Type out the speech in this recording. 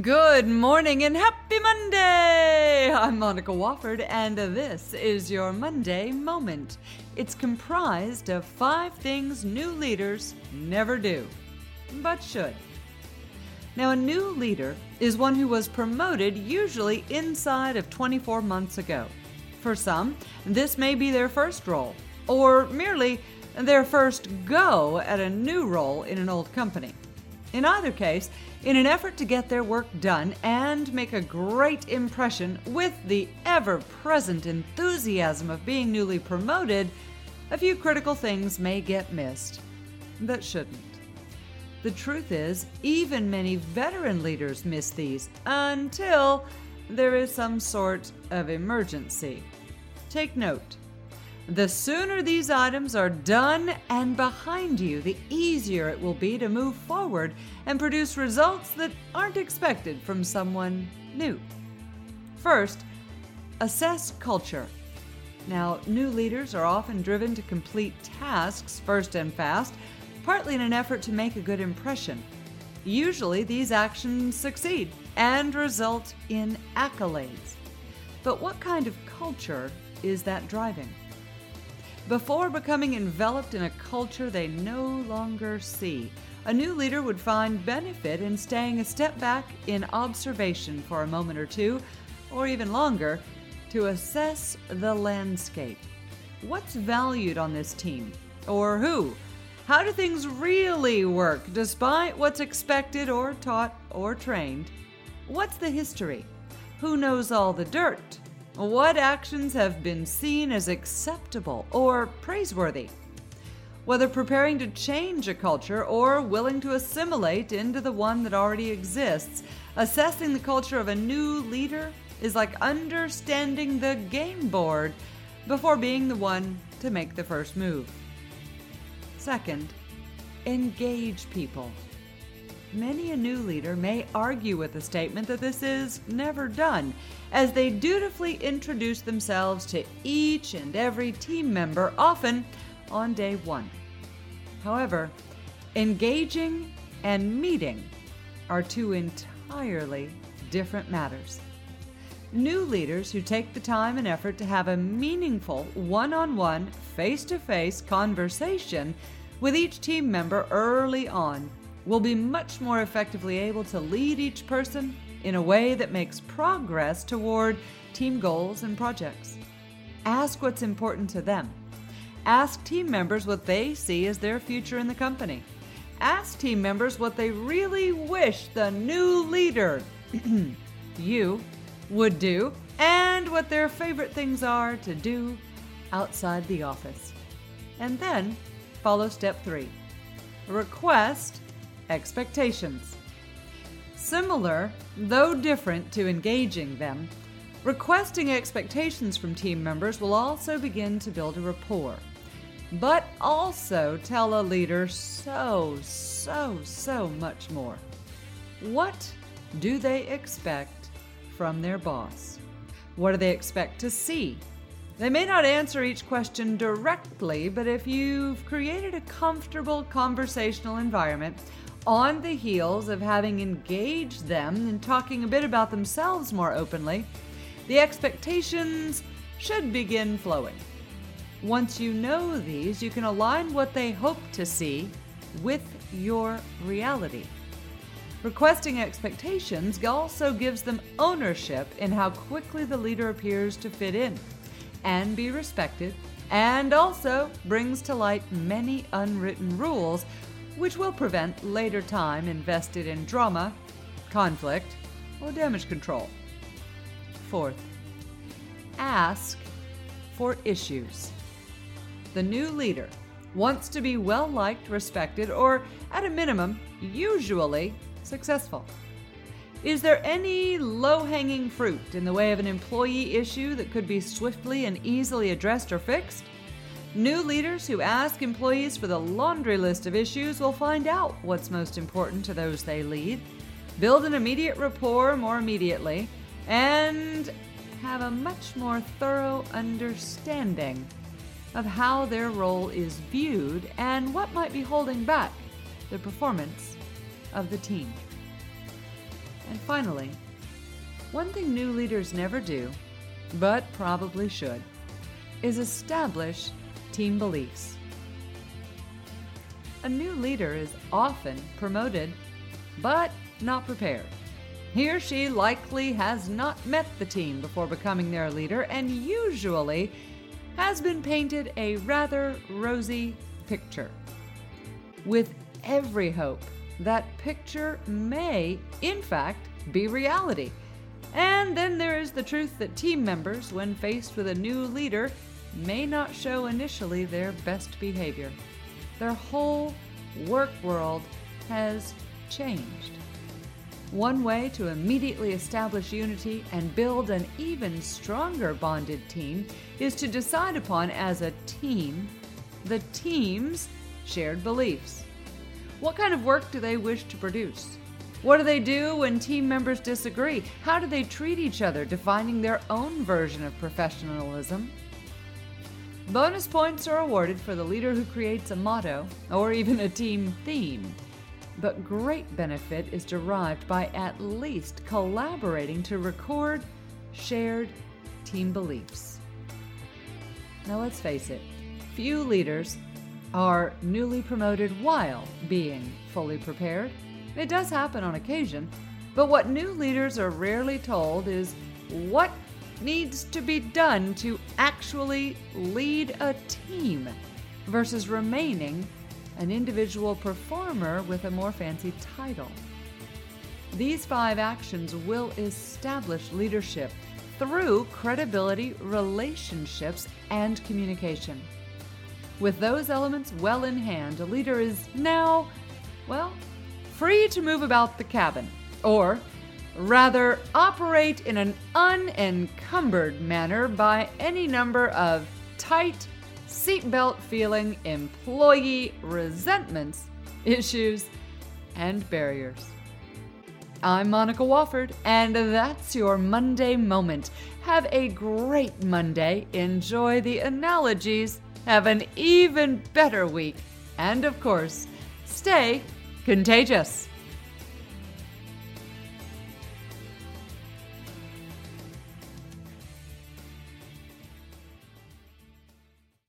Good morning and happy Monday! I'm Monica Wofford, and this is your Monday Moment. It's comprised of five things new leaders never do, but should. Now, a new leader is one who was promoted usually inside of 24 months ago. For some, this may be their first role, or merely their first go at a new role in an old company. In either case, in an effort to get their work done and make a great impression with the ever present enthusiasm of being newly promoted, a few critical things may get missed that shouldn't. The truth is, even many veteran leaders miss these until there is some sort of emergency. Take note. The sooner these items are done and behind you, the easier it will be to move forward and produce results that aren't expected from someone new. First, assess culture. Now, new leaders are often driven to complete tasks first and fast, partly in an effort to make a good impression. Usually, these actions succeed and result in accolades. But what kind of culture is that driving? Before becoming enveloped in a culture they no longer see, a new leader would find benefit in staying a step back in observation for a moment or two, or even longer, to assess the landscape. What's valued on this team? Or who? How do things really work despite what's expected or taught or trained? What's the history? Who knows all the dirt? What actions have been seen as acceptable or praiseworthy? Whether preparing to change a culture or willing to assimilate into the one that already exists, assessing the culture of a new leader is like understanding the game board before being the one to make the first move. Second, engage people. Many a new leader may argue with the statement that this is never done, as they dutifully introduce themselves to each and every team member, often on day one. However, engaging and meeting are two entirely different matters. New leaders who take the time and effort to have a meaningful one on one, face to face conversation with each team member early on will be much more effectively able to lead each person in a way that makes progress toward team goals and projects. Ask what's important to them. Ask team members what they see as their future in the company. Ask team members what they really wish the new leader, you, would do, and what their favorite things are to do outside the office. And then follow step three request expectations. Similar, though different, to engaging them, requesting expectations from team members will also begin to build a rapport. But also tell a leader so, so, so much more. What do they expect from their boss? What do they expect to see? They may not answer each question directly, but if you've created a comfortable conversational environment on the heels of having engaged them and talking a bit about themselves more openly, the expectations should begin flowing. Once you know these, you can align what they hope to see with your reality. Requesting expectations also gives them ownership in how quickly the leader appears to fit in and be respected, and also brings to light many unwritten rules which will prevent later time invested in drama, conflict, or damage control. Fourth, ask for issues. The new leader wants to be well liked, respected, or at a minimum, usually successful. Is there any low hanging fruit in the way of an employee issue that could be swiftly and easily addressed or fixed? New leaders who ask employees for the laundry list of issues will find out what's most important to those they lead, build an immediate rapport more immediately, and have a much more thorough understanding of how their role is viewed and what might be holding back the performance of the team. And finally, one thing new leaders never do, but probably should, is establish team beliefs. A new leader is often promoted, but not prepared. He or she likely has not met the team before becoming their leader and usually has been painted a rather rosy picture. With every hope that picture may, in fact, be reality. And then there is the truth that team members, when faced with a new leader, may not show initially their best behavior. Their whole work world has changed. One way to immediately establish unity and build an even stronger bonded team is to decide upon as a team the team's shared beliefs. What kind of work do they wish to produce? What do they do when team members disagree? How do they treat each other, defining their own version of professionalism? Bonus points are awarded for the leader who creates a motto or even a team theme. But great benefit is derived by at least collaborating to record shared team beliefs. Now let's face it, few leaders are newly promoted while being fully prepared. It does happen on occasion, but what new leaders are rarely told is what needs to be done to actually lead a team versus remaining an individual performer with a more fancy title. These five actions will establish leadership through credibility, relationships, and communication. With those elements well in hand, a leader is now, well, free to move about the cabin, or rather, operate in an unencumbered manner by any number of tight, seatbelt feeling employee resentments, issues, and barriers. I'm Monica Wofford, and that's your Monday Moment. Have a great Monday. Enjoy the analogies. Have an even better week. And of course, stay contagious.